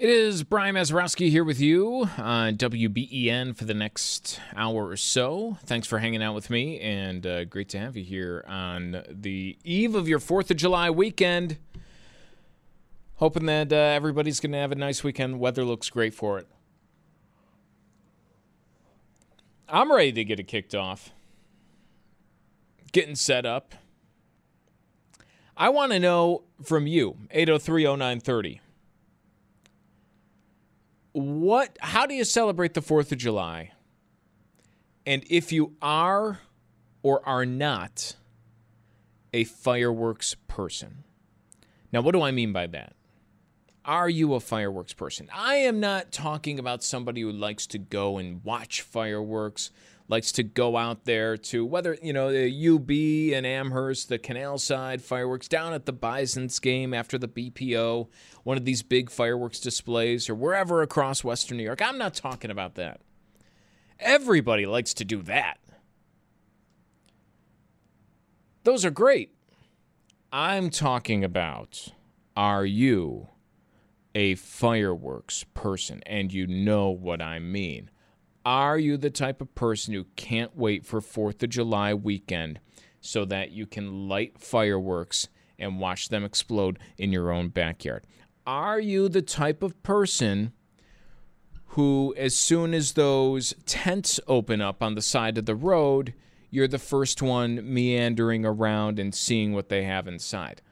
It is Brian Mazurowski here with you on WBEN for the next hour or so. Thanks for hanging out with me, and uh, great to have you here on the eve of your 4th of July weekend. Hoping that uh, everybody's going to have a nice weekend. Weather looks great for it. I'm ready to get it kicked off. Getting set up. I want to know from you, 803 0930 what how do you celebrate the 4th of July? And if you are or are not a fireworks person. Now, what do I mean by that? Are you a fireworks person? I am not talking about somebody who likes to go and watch fireworks, likes to go out there to whether, you know, the UB and Amherst, the Canal Side fireworks, down at the Bison's game after the BPO, one of these big fireworks displays, or wherever across Western New York. I'm not talking about that. Everybody likes to do that. Those are great. I'm talking about are you a fireworks person? And you know what I mean. Are you the type of person who can't wait for 4th of July weekend so that you can light fireworks and watch them explode in your own backyard? Are you the type of person who, as soon as those tents open up on the side of the road, you're the first one meandering around and seeing what they have inside?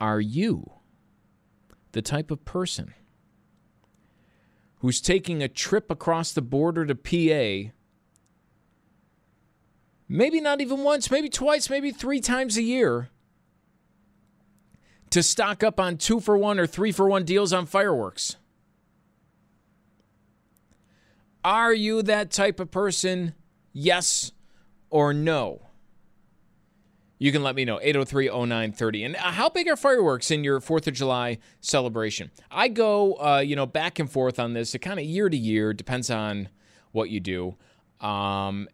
Are you the type of person who's taking a trip across the border to PA? Maybe not even once, maybe twice, maybe three times a year to stock up on two for one or three for one deals on fireworks? Are you that type of person? Yes or no? You can let me know 803 0930. And uh, how big are fireworks in your 4th of July celebration? I go, uh, you know, back and forth on this. It kind of year to year depends on what you do. Um,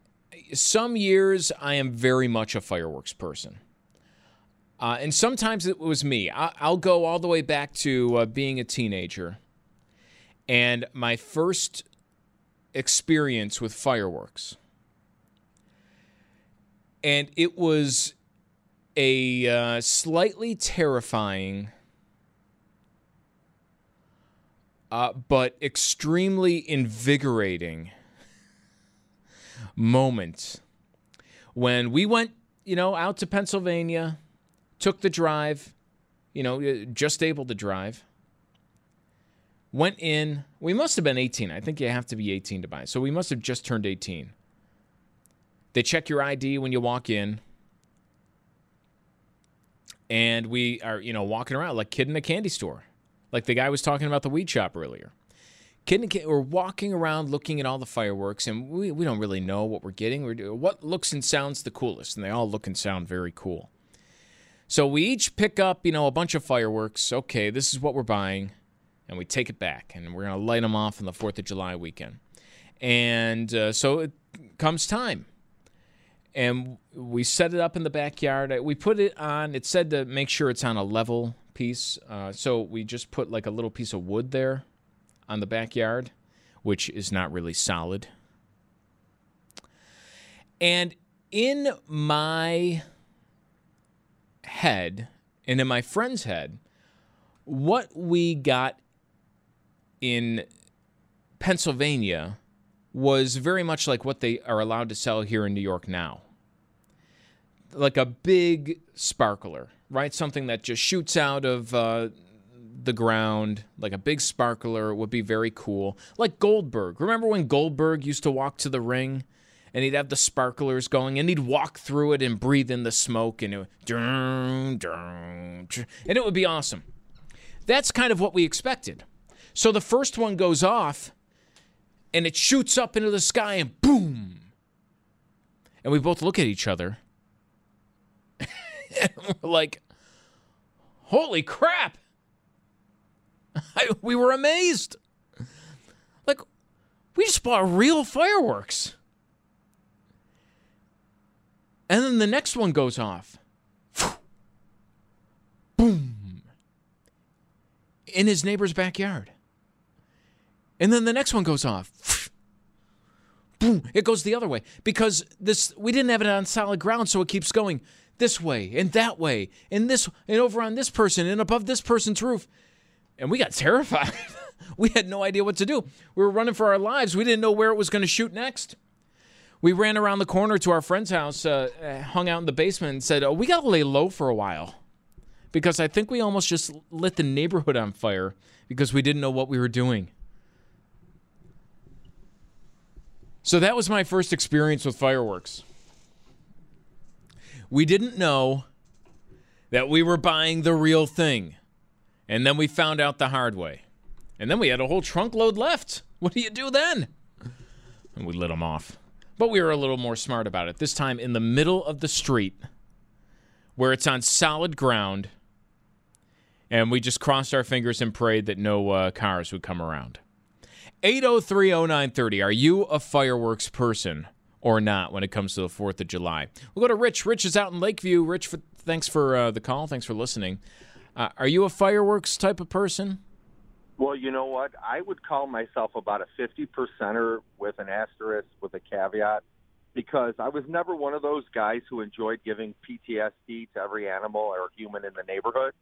some years I am very much a fireworks person. Uh, and sometimes it was me. I, will go all the way back to uh, being a teenager. And my first experience with fireworks. And it was a uh, slightly terrifying, uh, but extremely invigorating moment when we went, you know, out to Pennsylvania took the drive, you know, uh, just able to drive. Went in. We must have been 18. I think you have to be 18 to buy. So we must have just turned 18. They check your ID when you walk in. And we are, you know, walking around like kid in a candy store. Like the guy was talking about the weed shop earlier. Kid kid, we're walking around looking at all the fireworks, and we, we don't really know what we're getting. We're doing what looks and sounds the coolest, and they all look and sound very cool. So we each pick up, you know, a bunch of fireworks. Okay, this is what we're buying, and we take it back, and we're gonna light them off on the Fourth of July weekend. And uh, so it comes time, and we set it up in the backyard. We put it on. It said to make sure it's on a level piece, uh, so we just put like a little piece of wood there on the backyard, which is not really solid. And in my head and in my friend's head, what we got in Pennsylvania was very much like what they are allowed to sell here in New York now. Like a big sparkler, right? Something that just shoots out of uh, the ground, like a big sparkler would be very cool. Like Goldberg. Remember when Goldberg used to walk to the ring and he'd have the sparklers going and he'd walk through it and breathe in the smoke and it would, dun, dun, and it would be awesome. That's kind of what we expected. So the first one goes off and it shoots up into the sky and boom. And we both look at each other. and we're like, holy crap. I, we were amazed. Like, we just bought real fireworks. And then the next one goes off. Boom. In his neighbor's backyard. And then the next one goes off. Boom. It goes the other way because this we didn't have it on solid ground, so it keeps going this way and that way and this and over on this person and above this person's roof. And we got terrified. we had no idea what to do. We were running for our lives. We didn't know where it was going to shoot next. We ran around the corner to our friend's house, uh, hung out in the basement, and said, oh, We got to lay low for a while because I think we almost just lit the neighborhood on fire because we didn't know what we were doing. So that was my first experience with fireworks. We didn't know that we were buying the real thing. And then we found out the hard way. And then we had a whole trunk load left. What do you do then? And we lit them off. But we were a little more smart about it. This time in the middle of the street where it's on solid ground. And we just crossed our fingers and prayed that no uh, cars would come around. 8030930. Are you a fireworks person or not when it comes to the 4th of July? We'll go to Rich. Rich is out in Lakeview. Rich, for, thanks for uh, the call. Thanks for listening. Uh, are you a fireworks type of person? Well, you know what? I would call myself about a 50 percenter with an asterisk, with a caveat, because I was never one of those guys who enjoyed giving PTSD to every animal or human in the neighborhood.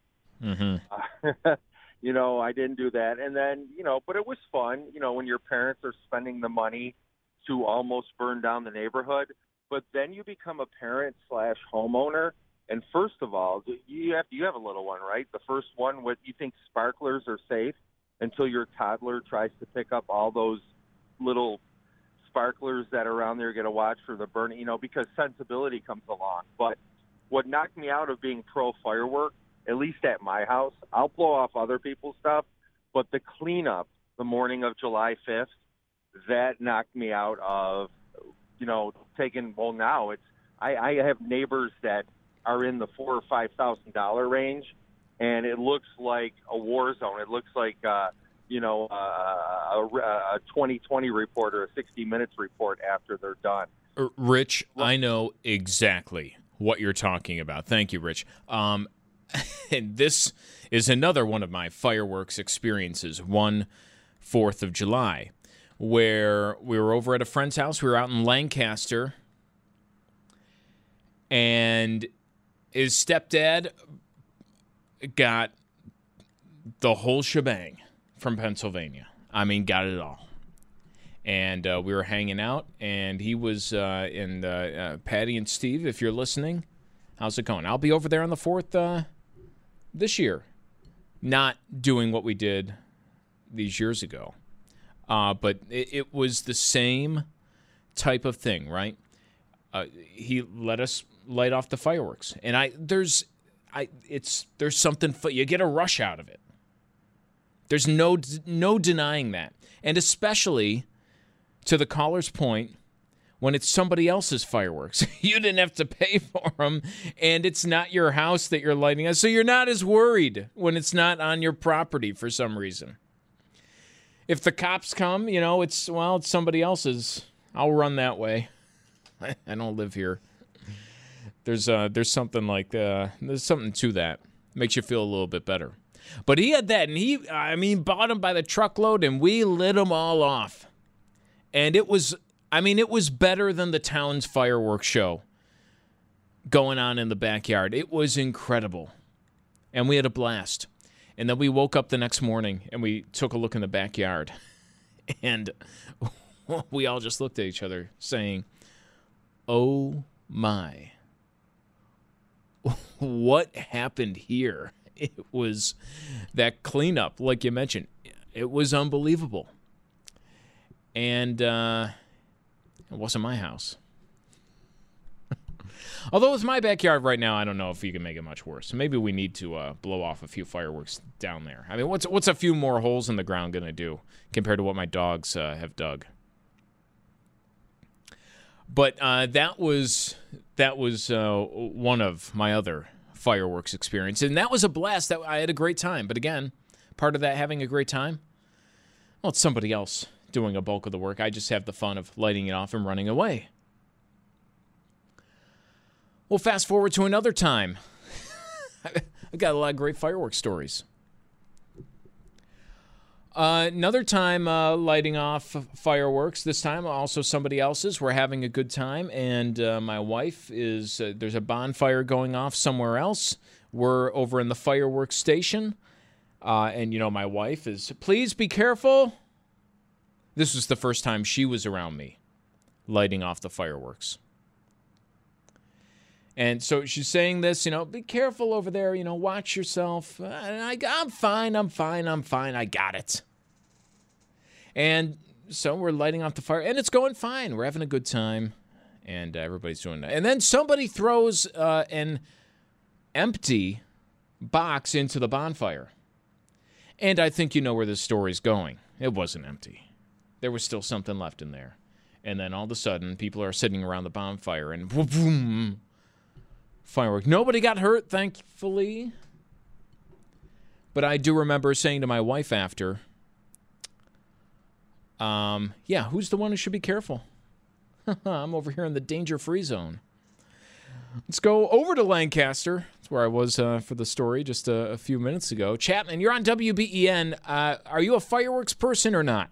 Mm-hmm. you know, I didn't do that. And then, you know, but it was fun, you know, when your parents are spending the money to almost burn down the neighborhood. But then you become a parent slash homeowner. And first of all, you have you have a little one, right? The first one, what you think sparklers are safe until your toddler tries to pick up all those little sparklers that are around there. Got to watch for the burning, you know, because sensibility comes along. But what knocked me out of being pro firework at least at my house. I'll blow off other people's stuff, but the cleanup the morning of July 5th, that knocked me out of, you know, taking. Well, now it's I, I have neighbors that are in the four or five thousand dollar range, and it looks like a war zone. It looks like. uh you know, uh, a, a 20/20 report or a 60 Minutes report after they're done. Rich, I know exactly what you're talking about. Thank you, Rich. Um, and this is another one of my fireworks experiences, one Fourth of July, where we were over at a friend's house. We were out in Lancaster, and his stepdad got the whole shebang from Pennsylvania. I mean, got it all. And uh, we were hanging out, and he was uh, in uh, Patty and Steve. If you're listening, how's it going? I'll be over there on the fourth uh, this year, not doing what we did these years ago. Uh, but it, it, was the same type of thing, right? Uh, he let us light off the fireworks, and I there's I it's there's something you get a rush out of it. There's no no denying that, and especially to the caller's point, when it's somebody else's fireworks. you didn't have to pay for them, and it's not your house that you're lighting up. So you're not as worried when it's not on your property for some reason. If the cops come, you know, it's, well, it's somebody else's. I'll run that way. I don't live here. There's uh, there's something like uh, there's something to that. Makes you feel a little bit better. But he had that, and he, I mean, bought them by the truckload, and we lit them all off. And it was I mean, it was better than the town's fireworks show going on in the backyard. It was incredible. And we had a blast. And then we woke up the next morning and we took a look in the backyard. And we all just looked at each other saying, Oh my. What happened here? It was that cleanup, like you mentioned. It was unbelievable. And uh, it wasn't my house. Although it's my backyard right now, I don't know if you can make it much worse. Maybe we need to uh, blow off a few fireworks down there. I mean, what's what's a few more holes in the ground gonna do compared to what my dogs uh, have dug? But uh, that was that was uh, one of my other fireworks experience, and that was a blast. That I had a great time. But again, part of that having a great time, well, it's somebody else doing a bulk of the work. I just have the fun of lighting it off and running away. Well, fast forward to another time. I've got a lot of great fireworks stories. Uh, another time uh, lighting off fireworks. This time also somebody else's. We're having a good time, and uh, my wife is. Uh, there's a bonfire going off somewhere else. We're over in the fireworks station, uh, and you know my wife is. Please be careful. This was the first time she was around me, lighting off the fireworks. And so she's saying this, you know, be careful over there, you know, watch yourself. And I, I'm fine, I'm fine, I'm fine, I got it. And so we're lighting off the fire, and it's going fine. We're having a good time, and uh, everybody's doing that. And then somebody throws uh, an empty box into the bonfire. And I think you know where this story's going. It wasn't empty, there was still something left in there. And then all of a sudden, people are sitting around the bonfire, and boom, boom firework. Nobody got hurt, thankfully. But I do remember saying to my wife after, um, yeah, who's the one who should be careful? I'm over here in the danger free zone. Let's go over to Lancaster. That's where I was uh, for the story just a, a, few minutes ago. Chapman, you're on WBEN. Uh, are you a fireworks person or not?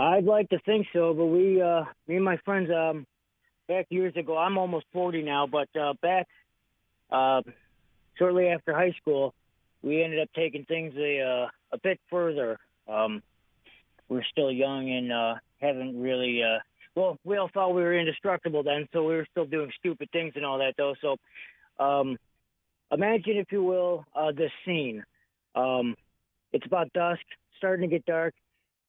I'd like to think so, but we, uh, me and my friends, um, back years ago. I'm almost 40 now, but uh, back uh, shortly after high school, we ended up taking things a uh, a bit further. Um, we're still young and uh, haven't really. Uh, well, we all thought we were indestructible then, so we were still doing stupid things and all that, though. So, um, imagine, if you will, uh, this scene. Um, it's about dusk, starting to get dark.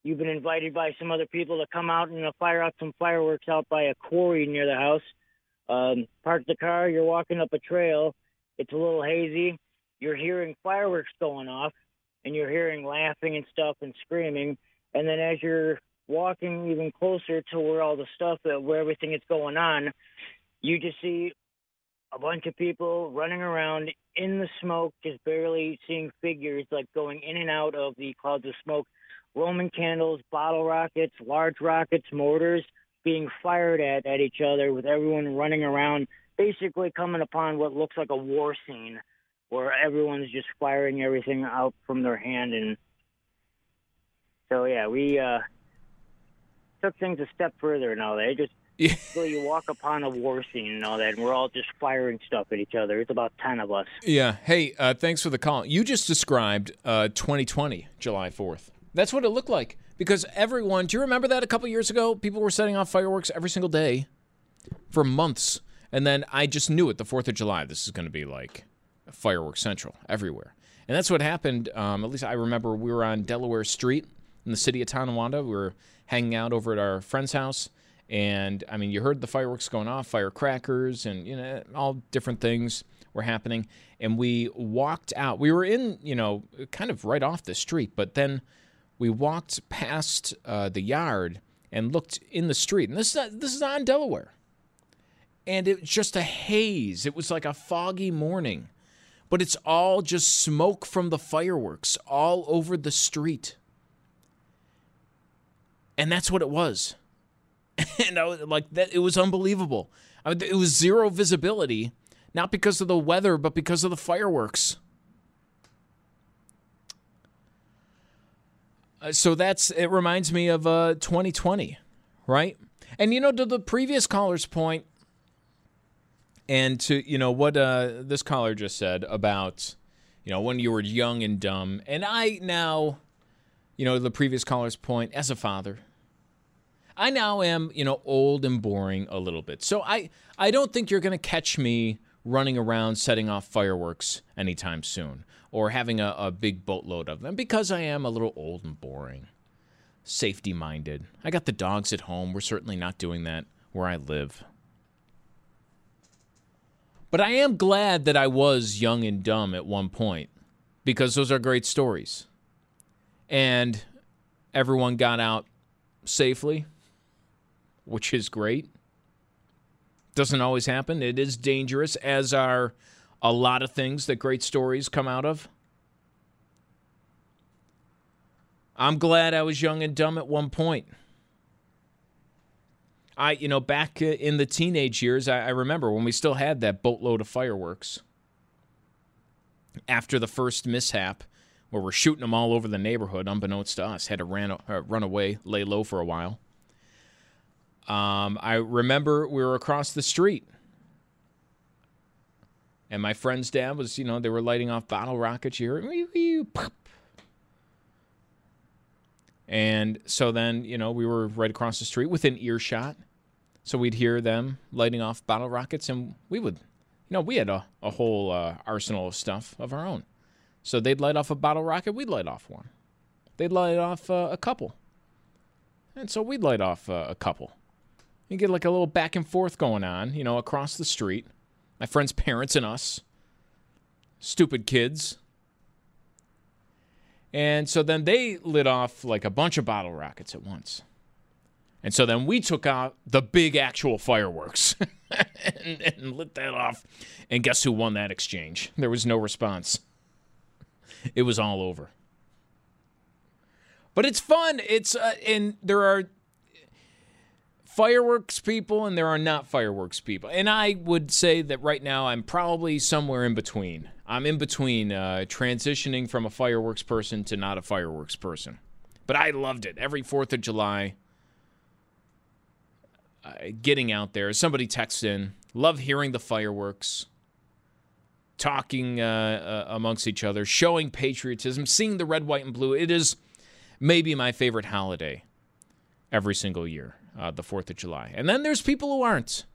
You've been invited by some other people to come out and uh, fire out some fireworks out by a quarry near the house. Um, park the car. You're walking up a trail. It's a little hazy. You're hearing fireworks going off, and you're hearing laughing and stuff and screaming. And then as you're walking even closer to where all the stuff, uh, where everything is going on, you just see a bunch of people running around in the smoke, just barely seeing figures like going in and out of the clouds of smoke Roman candles, bottle rockets, large rockets, mortars being fired at, at each other with everyone running around, basically coming upon what looks like a war scene where everyone's just firing everything out from their hand. And so, yeah, we uh, took things a step further and all that. just yeah. so you walk upon a war scene and all that, and we're all just firing stuff at each other. It's about 10 of us. Yeah. Hey, uh, thanks for the call. You just described uh, 2020, July 4th. That's what it looked like. Because everyone, do you remember that a couple years ago? People were setting off fireworks every single day for months. And then I just knew it the 4th of July. This is going to be like fireworks central everywhere. And that's what happened. Um, at least I remember we were on Delaware Street in the city of Tonawanda. We were hanging out over at our friend's house. And I mean, you heard the fireworks going off, firecrackers, and you know, all different things were happening. And we walked out. We were in, you know, kind of right off the street, but then we walked past uh, the yard and looked in the street. And this is, this is on Delaware. And it was just a haze. It was like a foggy morning. But it's all just smoke from the fireworks all over the street. And that's what it was. and I was like that it was unbelievable. I mean, it was zero visibility, not because of the weather, but because of the fireworks. Uh, so that's it reminds me of uh, 2020, right? And you know, to the previous caller's point, and to you know what uh, this caller just said about You know, when you were young and dumb. And I now, you know, the previous caller's point, as a father, I now am, you know, old and boring a little bit. So I, I don't think you're going to catch me running around setting off fireworks anytime soon or having a, a big boatload of them because I am a little old and boring, safety minded. I got the dogs at home. We're certainly not doing that where I live. But I am glad that I was young and dumb at one point because those are great stories. And everyone got out safely, which is great. Doesn't always happen. It is dangerous, as are a lot of things that great stories come out of. I'm glad I was young and dumb at one point. I, you know, back in the teenage years, I, I remember when we still had that boatload of fireworks. After the first mishap, where we're shooting them all over the neighborhood, unbeknownst to us, had to ran, uh, run away, lay low for a while. Um, I remember we were across the street, and my friend's dad was, you know, they were lighting off bottle rockets here, and so then, you know, we were right across the street within earshot. So we'd hear them lighting off bottle rockets, and we would, you know, we had a, a whole uh, arsenal of stuff of our own. So they'd light off a bottle rocket, we'd light off one. They'd light off uh, a couple. And so we'd light off uh, a couple. You get like a little back and forth going on, you know, across the street. My friend's parents and us. Stupid kids. And so then they lit off like a bunch of bottle rockets at once. And so then we took out the big actual fireworks and, and, lit that off. And guess who won that exchange? There was no response. It was all over. But it's fun. It's uh, and there are fireworks people and there are not fireworks people. And I would say that right now I'm probably somewhere in between. I'm in between uh, transitioning from a fireworks person to not a fireworks person. But I loved it. Every 4th of July, uh, getting out there. Somebody texts in, love hearing the fireworks, talking uh, uh, amongst each other, showing patriotism, seeing the red, white, and blue. It is maybe my favorite holiday every single year, uh, the 4th of July. And then there's people who aren't.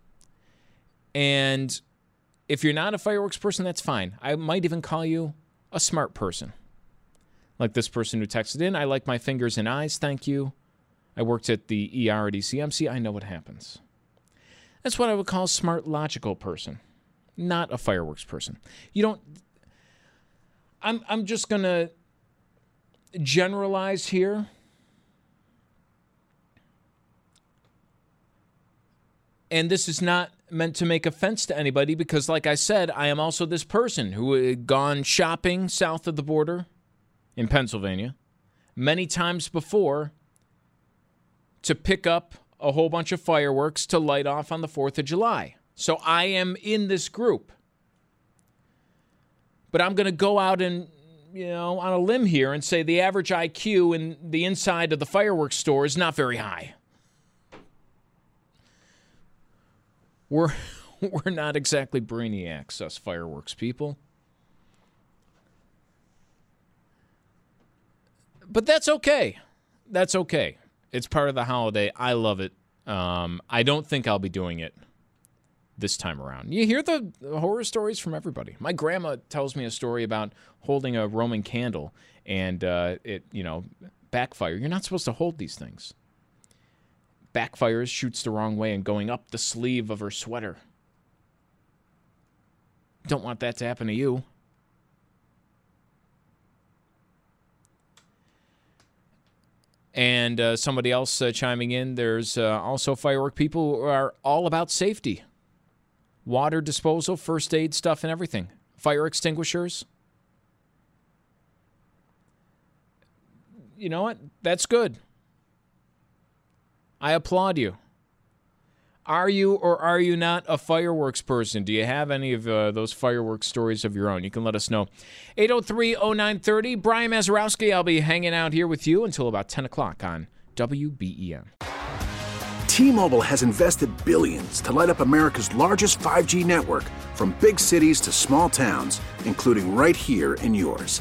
And if you're not a fireworks person, that's fine. I might even call you a smart person. Like this person who texted in, I like my fingers and eyes, thank you. I worked at the ER at ECMC. I know what happens. That's what I would call a smart, logical person, not a fireworks person. You don't. I'm, I'm just going to generalize here. And this is not meant to make offense to anybody because, like I said, I am also this person who had gone shopping south of the border in Pennsylvania many times before to pick up a whole bunch of fireworks to light off on the 4th of July. So I am in this group. But I'm going to go out and, you know, on a limb here and say the average IQ in the inside of the fireworks store is not very high. We're we're not exactly brainiacs, us fireworks people. But that's okay. That's okay. It's part of the holiday. I love it. Um, I don't think I'll be doing it this time around. You hear the horror stories from everybody. My grandma tells me a story about holding a Roman candle and uh, it, you know, backfire. You're not supposed to hold these things. Backfires, shoots the wrong way, and going up the sleeve of her sweater. Don't want that to happen to you. And uh, somebody else uh, chiming in, there's uh, also firework people who are all about safety water disposal, first aid stuff, and everything. Fire extinguishers. You know what? That's good. I applaud you. Are you or are you not a fireworks person? Do you have any of uh, those fireworks stories of your own? You can let us know. 803 0930. Brian Mazurowski, I'll be hanging out here with you until about 10 o'clock on WBEN. T-Mobile has invested billions to light up America's largest 5G network from big cities to small towns, including right here in yours.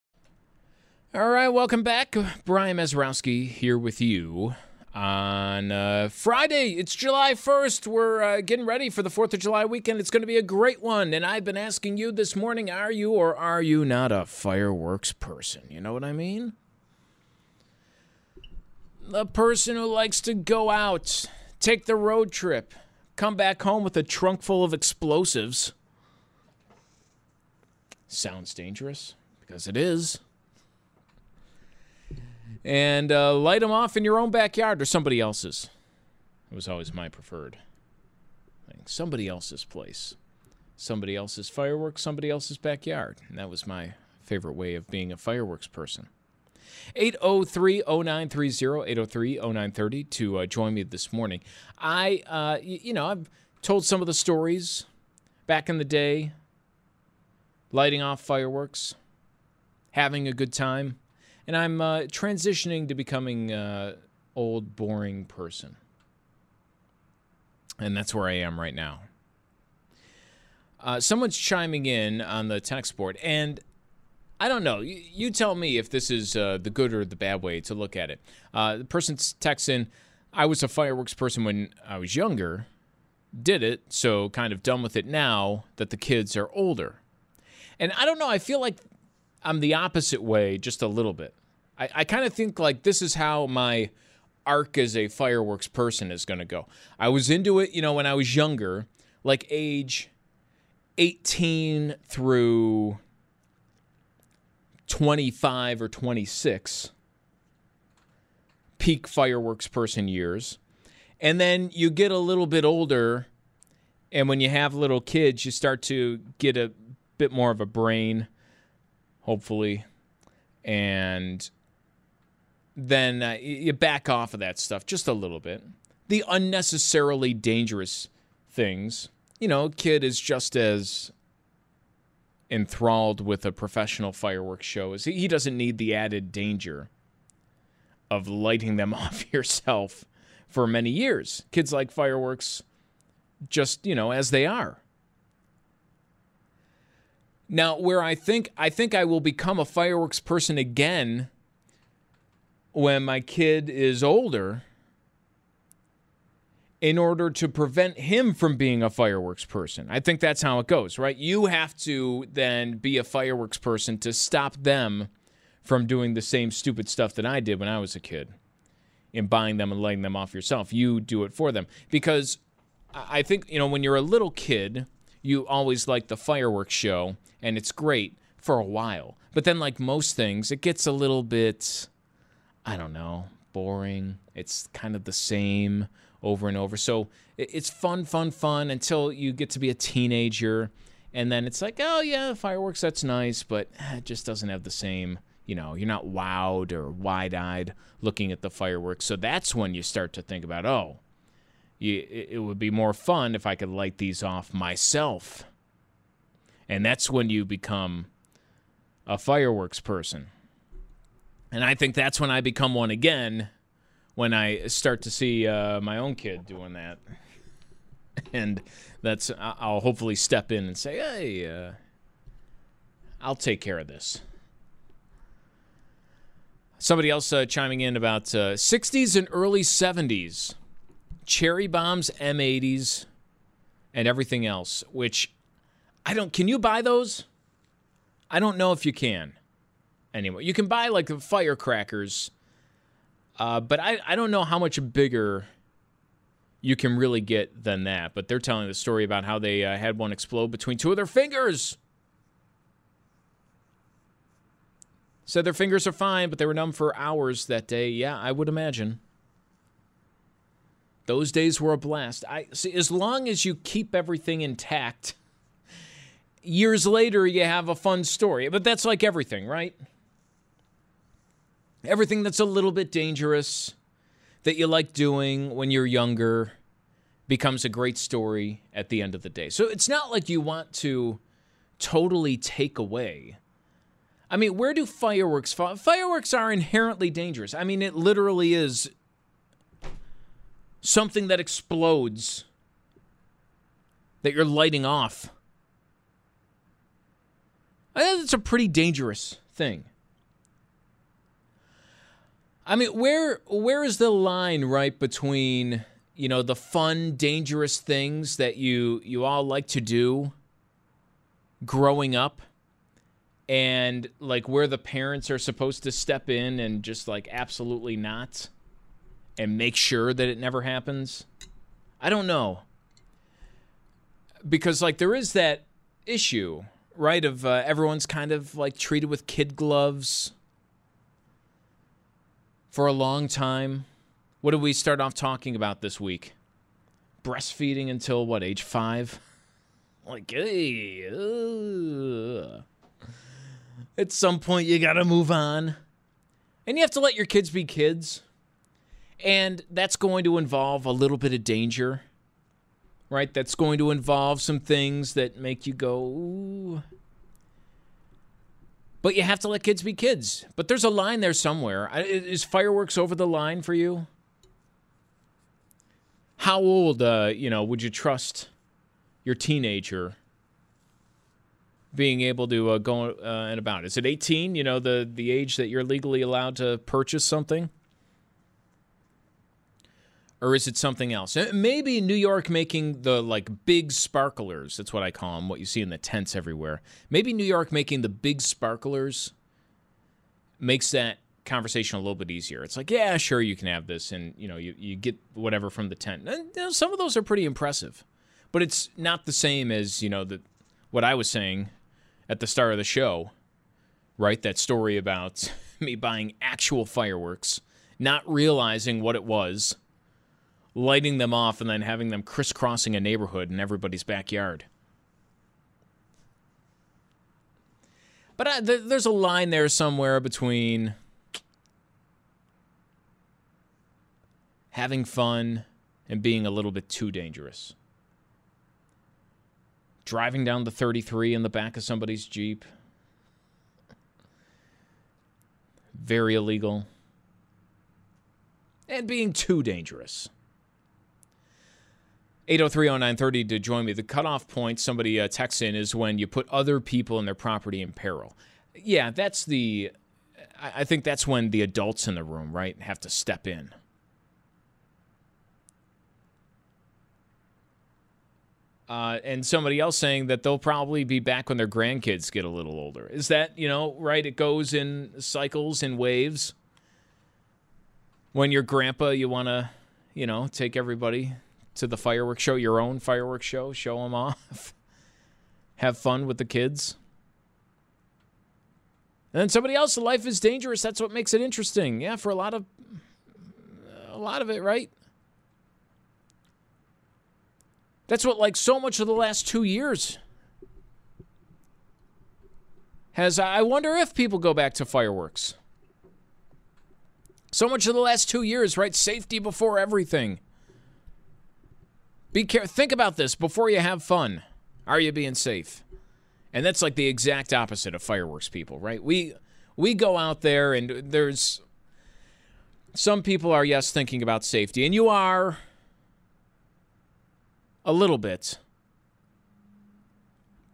All right, welcome back. Brian Mazurowski here with you on uh, Friday. It's July 1st. We're uh, getting ready for the 4th of July weekend. It's going to be a great one. And I've been asking you this morning are you or are you not a fireworks person? You know what I mean? The person who likes to go out, take the road trip, come back home with a trunk full of explosives. Sounds dangerous because it is and uh, light them off in your own backyard or somebody else's. It was always my preferred thing. Somebody else's place, somebody else's fireworks, somebody else's backyard. And that was my favorite way of being a fireworks person. 803 0930 803 0930 to uh, join me this morning. I, uh, y- you know, I've told some of the stories back in the day, lighting off fireworks, having a good time and I'm uh, transitioning to becoming uh, old, boring person. And that's where I am right now. Uh, someone's chiming in on the text board, and I don't know. You, you tell me if this is uh, the good or the bad way to look at it. Uh, the person texts in, I was a fireworks person when I was younger, did it, so kind of done with it now that the kids are older. And I don't know, I feel like I'm the opposite way just a little bit. I, I kind of think like this is how my arc as a fireworks person is going to go. I was into it, you know, when I was younger, like age 18 through 25 or 26, peak fireworks person years. And then you get a little bit older, and when you have little kids, you start to get a bit more of a brain, hopefully. And then uh, you back off of that stuff just a little bit. The unnecessarily dangerous things, you know, kid is just as enthralled with a professional fireworks show as he doesn't need the added danger of lighting them off yourself for many years. Kids like fireworks just, you know, as they are. Now, where I think I think I will become a fireworks person again when my kid is older in order to prevent him from being a fireworks person. I think that's how it goes, right? You have to then be a fireworks person to stop them from doing the same stupid stuff that I did when I was a kid in buying them and lighting them off yourself. You do it for them. Because I think, you know, when you're a little kid, you always like the fireworks show and it's great for a while. But then, like most things, it gets a little bit I don't know, boring. It's kind of the same over and over. So it's fun, fun, fun until you get to be a teenager. And then it's like, oh, yeah, fireworks, that's nice, but eh, it just doesn't have the same, you know, you're not wowed or wide eyed looking at the fireworks. So that's when you start to think about, oh, it would be more fun if I could light these off myself. And that's when you become a fireworks person. And I think that's when I become one again, when I start to see uh, my own kid doing that. And that's, I'll hopefully step in and say, hey, uh, I'll take care of this. Somebody else uh, chiming in about 60s uh, and early 70s, cherry bombs, M80s, and everything else, which I don't, can you buy those? I don't know if you can Anyway, You can buy like the firecrackers, uh, but I, I don't know how much bigger you can really get than that. But they're telling the story about how they uh, had one explode between two of their fingers. Said their fingers are fine, but they were numb for hours that day. Yeah, I would imagine. Those days were a blast. I see as long as you keep everything intact, years later you have a fun story. But that's like everything, right? Everything that's a little bit dangerous that you like doing when you're younger becomes a great story at the end of the day. So it's not like you want to totally take away. I mean, where do fireworks fall? Fireworks are inherently dangerous. I mean, it literally is something that explodes that you're lighting off. I think it's a pretty dangerous thing. I mean, where where is the line right between you know the fun, dangerous things that you you all like to do growing up, and like where the parents are supposed to step in and just like absolutely not, and make sure that it never happens? I don't know because like there is that issue right of uh, everyone's kind of like treated with kid gloves for a long time. What did we start off talking about this week? Breastfeeding until what, age five? Like, hey, uh. at some point you got to move on. And you have to let your kids be kids. And that's going to involve a little bit of danger, right? That's going to involve some things that make you go, ooh. But you have to let kids be kids. But there's a line there somewhere. Is fireworks over the line for you? How old, uh, you know, would you trust your teenager being able to uh, go uh, and about? Is it 18? You know, the the age that you're legally allowed to purchase something or is it something else? Maybe New York making the like big sparklers. That's what I call them. What you see in the tents everywhere. Maybe New York making the big sparklers makes that conversation a little bit easier. It's like, yeah, sure, you can have this, and you know, you, you get whatever from the tent. And, you know, some of those are pretty impressive, but it's not the same as you know the what I was saying at the start of the show, right? That story about me buying actual fireworks, not realizing what it was lighting them off and then having them crisscrossing a neighborhood in everybody's backyard. But I, th- there's a line there somewhere between having fun and being a little bit too dangerous. Driving down the 33 in the back of somebody's Jeep. Very illegal. And being too dangerous. 8030930 to join me. The cutoff point, somebody uh, texts in, is when you put other people and their property in peril. Yeah, that's the. I think that's when the adults in the room, right, have to step in. Uh, and somebody else saying that they'll probably be back when their grandkids get a little older. Is that, you know, right? It goes in cycles and waves. When you're grandpa, you want to, you know, take everybody to the fireworks show, your own fireworks show, show them off, have fun with the kids. And then somebody else, life is dangerous. That's what makes it interesting. Yeah, for a lot of a lot of it, right? That's what like so much of the last 2 years has I wonder if people go back to fireworks. So much of the last 2 years, right? Safety before everything. Be care. Think about this before you have fun. Are you being safe? And that's like the exact opposite of fireworks people, right? We we go out there and there's some people are yes thinking about safety and you are a little bit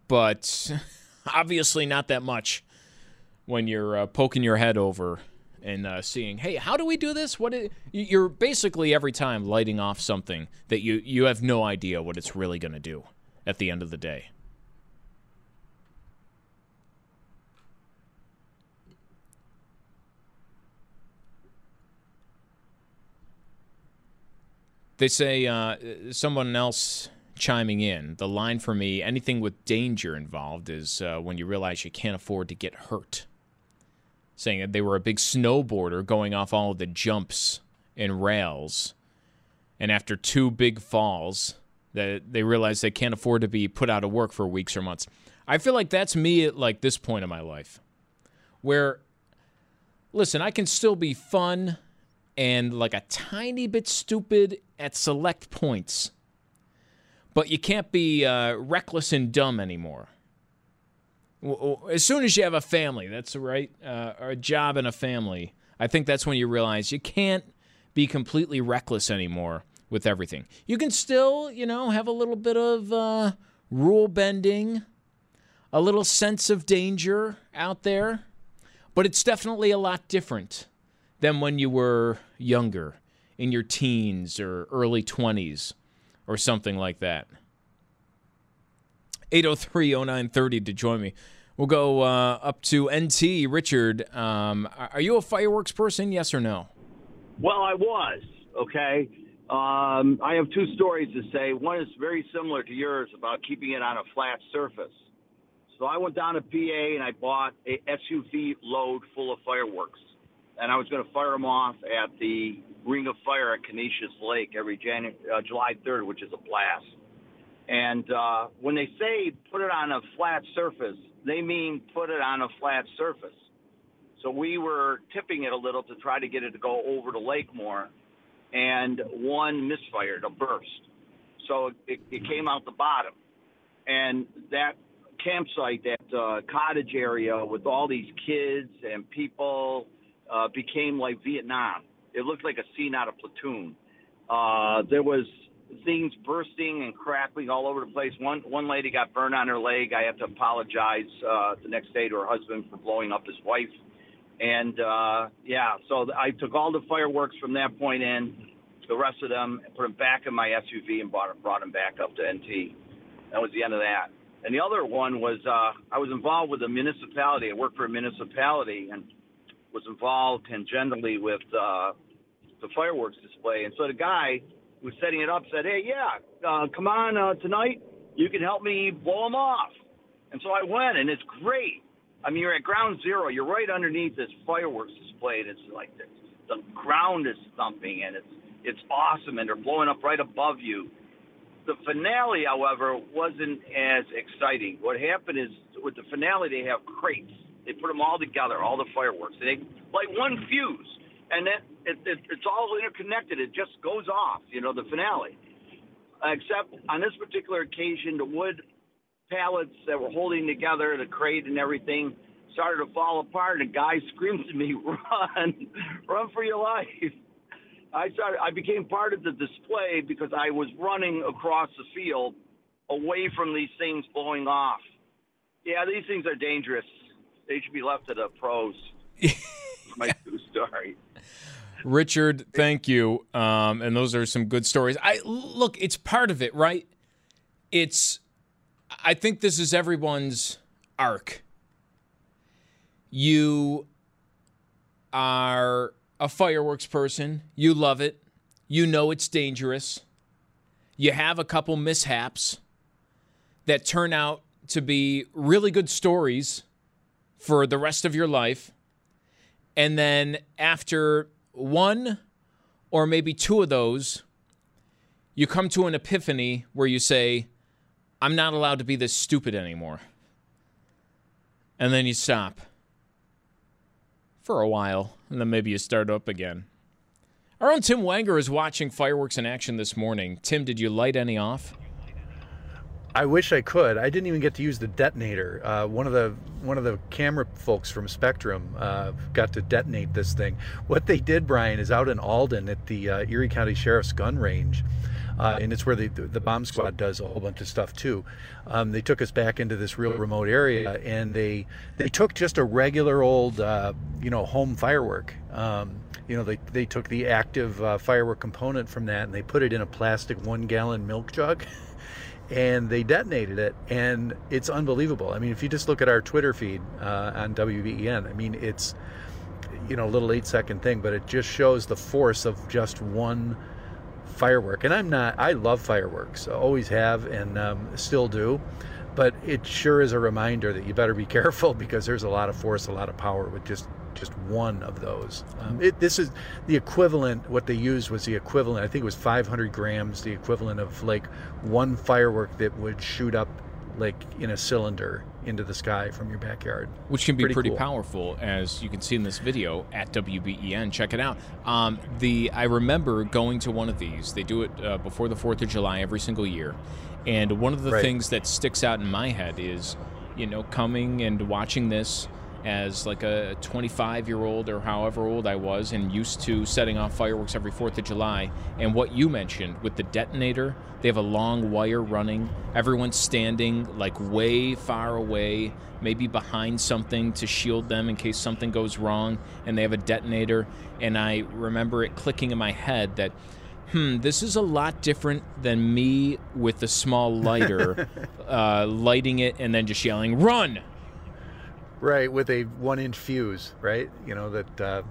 but obviously not that much when you're uh, poking your head over and uh, seeing, hey, how do we do this? What is, you're basically every time lighting off something that you you have no idea what it's really going to do at the end of the day. They say uh, someone else chiming in. The line for me, anything with danger involved, is uh, when you realize you can't afford to get hurt. Saying that they were a big snowboarder going off all of the jumps and rails, and after two big falls, that they realize they can't afford to be put out of work for weeks or months. I feel like that's me at like this point in my life, where, listen, I can still be fun and like a tiny bit stupid at select points. But you can't be uh, reckless and dumb anymore. As soon as you have a family, that's right, uh, or a job and a family, I think that's when you realize you can't be completely reckless anymore with everything. You can still, you know, have a little bit of uh, rule bending, a little sense of danger out there, but it's definitely a lot different than when you were younger, in your teens or early 20s or something like that. 803 0930 to join me. We'll go uh, up to NT. Richard, um, are you a fireworks person, yes or no? Well, I was, okay? Um, I have two stories to say. One is very similar to yours about keeping it on a flat surface. So I went down to PA and I bought a SUV load full of fireworks and I was going to fire them off at the Ring of Fire at Conesus Lake every uh, July 3rd, which is a blast. And uh, when they say put it on a flat surface, they mean put it on a flat surface. So we were tipping it a little to try to get it to go over the lake more, and one misfired, a burst. So it, it came out the bottom, and that campsite, that uh, cottage area with all these kids and people uh, became like Vietnam. It looked like a scene out of Platoon. Uh, there was things bursting and crackling all over the place. One one lady got burned on her leg. I have to apologize uh, the next day to her husband for blowing up his wife. And uh, yeah, so I took all the fireworks from that point in, the rest of them, put them back in my SUV and brought brought them back up to NT. That was the end of that. And the other one was uh, I was involved with a municipality. I worked for a municipality, and was involved tangentially with uh, the fireworks display. And so the guy was setting it up said, "Hey, yeah, uh, come on uh, tonight. You can help me blow them off." And so I went, and it's great. I mean, you're at ground zero. You're right underneath this fireworks display, and it's like the, the ground is thumping, and it's it's awesome, and they're blowing up right above you. The finale, however, wasn't as exciting. What happened is with the finale, they have crates they put them all together, all the fireworks. They like one fuse, and then it, it, it's all interconnected. It just goes off. You know, the finale. Except on this particular occasion, the wood pallets that were holding together the crate and everything started to fall apart. And a guy screamed to me, "Run, run for your life!" I started. I became part of the display because I was running across the field away from these things blowing off. Yeah, these things are dangerous they should be left to the pros. my true story. Richard, thank you. Um, and those are some good stories. I look, it's part of it, right? It's I think this is everyone's arc. You are a fireworks person. You love it. You know it's dangerous. You have a couple mishaps that turn out to be really good stories for the rest of your life. And then after one or maybe two of those, you come to an epiphany where you say, I'm not allowed to be this stupid anymore. And then you stop for a while, and then maybe you start up again. Our own Tim Wenger is watching fireworks in action this morning. Tim, did you light any off? I wish I could. I didn't even get to use the detonator. Uh, one of the one of the camera folks from Spectrum uh, got to detonate this thing. What they did, Brian, is out in Alden at the uh, Erie County Sheriff's gun range. Uh, and it's where the, the bomb squad does a whole bunch of stuff too. Um, they took us back into this real remote area, and they they took just a regular old, uh, you know, home firework. Um, you know, they they took the active uh, firework component from that, and they put it in a plastic one gallon milk jug. and they detonated it and it's unbelievable. I mean if you just look at our twitter feed uh, on wben i mean it's you know a little eight second thing but it just shows the force of just one firework. And i'm not i love fireworks always have and um, still do. But it sure is a reminder that you better be careful because there's a lot of force a lot of power with just just one of those. Um, it, this is the equivalent. What they used was the equivalent. I think it was 500 grams, the equivalent of like one firework that would shoot up like in a cylinder into the sky from your backyard. Which can be pretty, pretty cool. powerful, as you can see in this video at WBEN. Check it out. Um, the I remember going to one of these. They do it uh, before the Fourth of July every single year, and one of the Right. things that sticks out in my head is, you know, coming and watching this as like a 25 year old or however old I was and used to setting off fireworks every 4th of July. And what you mentioned with the detonator, they have a long wire running. Everyone's standing like way far away, maybe behind something to shield them in case something goes wrong. And they have a detonator. And I remember it clicking in my head that. Hmm, this is a lot different than me with a small lighter, uh, lighting it and then just yelling, "Run!" Right, with a one inch fuse, right? You know, that uh,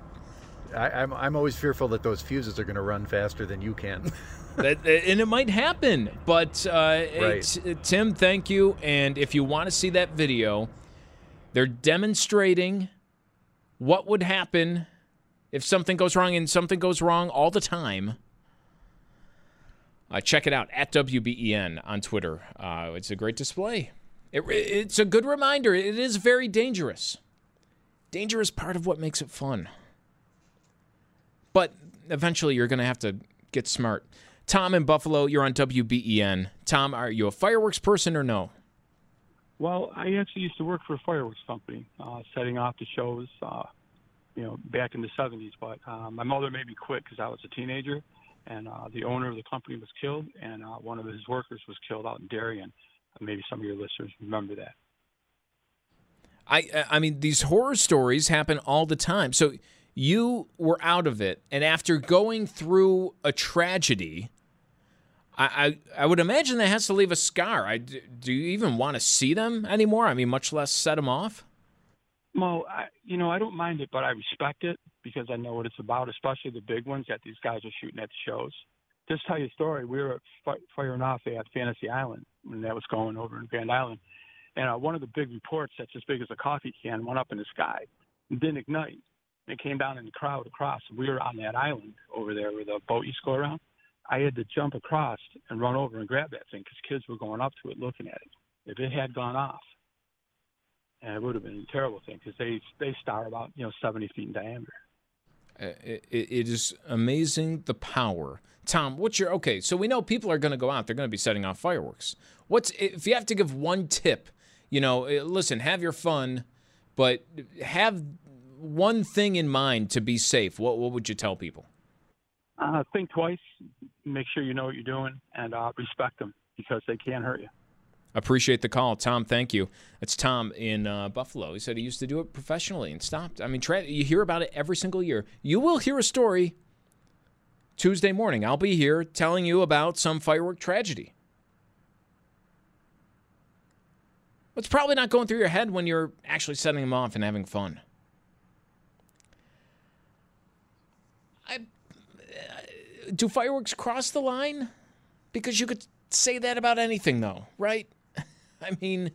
I, I'm, I'm always fearful that those fuses are going to run faster than you can. that, and it might happen. But uh, Right. T- Tim, thank you. And if you want to see that video, they're demonstrating what would happen if something goes wrong, and something goes wrong all the time. Uh, check it out at WBEN on Twitter. Uh, it's a great display. It, it's a good reminder. It is very dangerous. Danger is part of what makes it fun. But eventually, you're going to have to get smart. Tom in Buffalo, you're on WBEN. Tom, are you a fireworks person or no? Well, I actually used to work for a fireworks company, uh, setting off the shows, uh, you know, back in the 70s. But uh, my mother made me quit because I was a teenager, and uh, the owner of the company was killed, and uh, one of his workers was killed out in Darien. Maybe some of your listeners remember that. I I mean these horror stories happen all the time. So you were out of it, and after going through a tragedy, I I, I would imagine that has to leave a scar. I do you even want to see them anymore? I mean, much less set them off. Well, I, you know, I don't mind it, but I respect it because I know what it's about, especially the big ones that these guys are shooting at the shows. Just tell you a story. We were firing off at Fantasy Island when that was going over in Grand Island, and uh, one of the big reports that's as big as a coffee can went up in the sky and didn't ignite. It came down in the crowd across. We were on that island over there where the boat used to go around. I had to jump across and run over and grab that thing because kids were going up to it looking at it. If it had gone off, it would have been a terrible thing because they they star about you know 70 feet in diameter. Uh, It, it is amazing the power. Tom, what's your okay? So we know people are going to go out; they're going to be setting off fireworks. What's if you have to give one tip? You know, eh, listen, have your fun, but have one thing in mind to be safe. What what would you tell people? Uh, think twice, make sure you know what you're doing, and uh, respect them because they can't hurt you. Appreciate the call, Tom. Thank you. It's Tom in uh, Buffalo. He said he used to do it professionally and stopped. I mean, tra- you hear about it every single year. You will hear a story Tuesday morning. I'll be here telling you about some firework tragedy. It's probably not going through your head when you're actually setting them off and having fun. I, uh, do fireworks cross the line? Because you could say that about anything, though, right? I mean,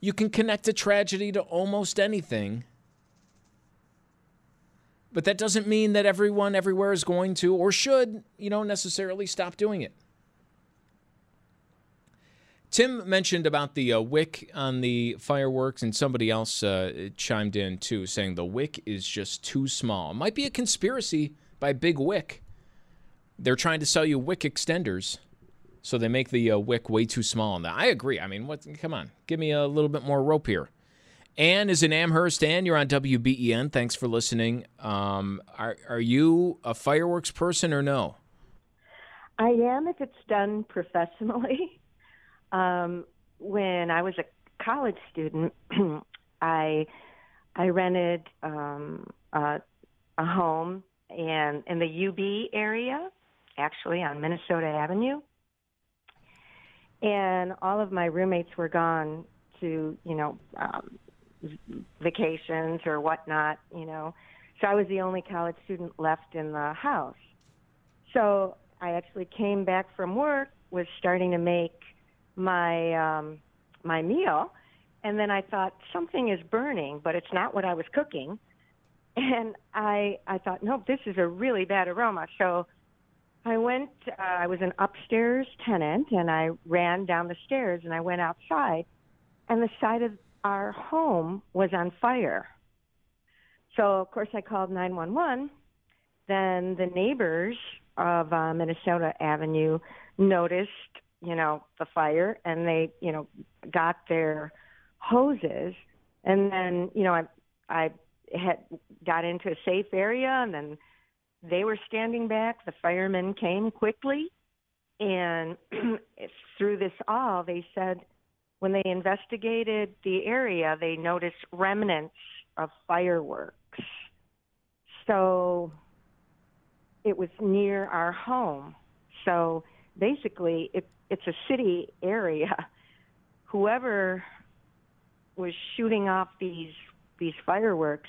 you can connect a tragedy to almost anything. But that doesn't mean that everyone everywhere is going to or should, you know, necessarily stop doing it. Tim mentioned about the uh, wick on the fireworks, and somebody else uh, chimed in too, saying the wick is just too small. Might be a conspiracy by Big Wick. They're trying to sell you wick extenders. So they make the uh, wick way too small. on that. I agree. I mean, what? Come on, give me a little bit more rope here. Ann is in Amherst. Ann, you're on WBEN. Thanks for listening. Um, are are you a fireworks person or no? I am if it's done professionally. Um, when I was a college student, I I rented um, a, a home and in the UB area, actually on Minnesota Avenue, and all of my roommates were gone to you know um, vacations or whatnot, you know. So I was the only college student left in the house. So I actually came back from work, was starting to make my um, my meal, and then I thought something is burning, but it's not what I was cooking. And I I thought, nope, this is a really bad aroma. So I went. Uh, I was an upstairs tenant, and I ran down the stairs, and I went outside, and the side of our home was on fire. So of course I called 911. Then the neighbors of uh, Minnesota Avenue noticed, you know, the fire, and they, you know, got their hoses, and then, you know, I I had got into a safe area, and then they were standing back. The firemen came quickly, and through this all, they said when they investigated the area, they noticed remnants of fireworks. So it was near our home. So basically, it, it's a city area. Whoever was shooting off these these fireworks,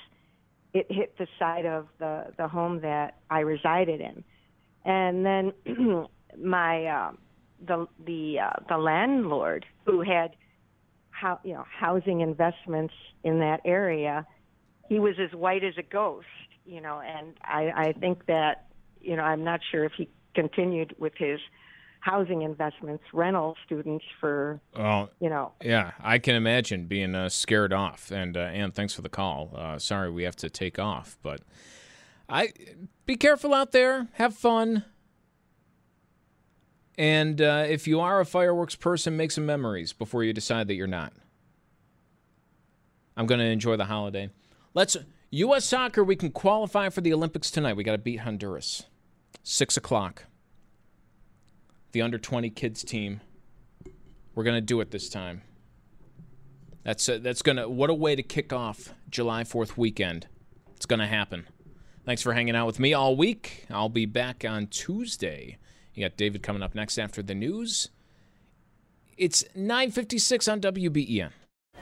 it hit the side of the the home that I resided in, and then my uh, the the uh, the landlord who had how you know housing investments in that area, he was as white as a ghost, you know, and I, I think that you know I'm not sure if he continued with his housing investments, rental students for well, you know. Yeah, I can imagine being uh, scared off. And uh, Ann, thanks for the call. Uh, sorry we have to take off, but I be careful out there. Have fun. And uh, if you are a fireworks person, make some memories before you decide that you're not. I'm going to enjoy the holiday. Let's U.S. soccer. We can qualify for the Olympics tonight. We got to beat Honduras. Six o'clock. The under 20 kids team. We're going to do it this time. That's a, that's going to what a way to kick off July 4th weekend. It's going to happen. Thanks for hanging out with me all week. I'll be back on Tuesday. You got David coming up next after the news. It's 9:56 on WBEN.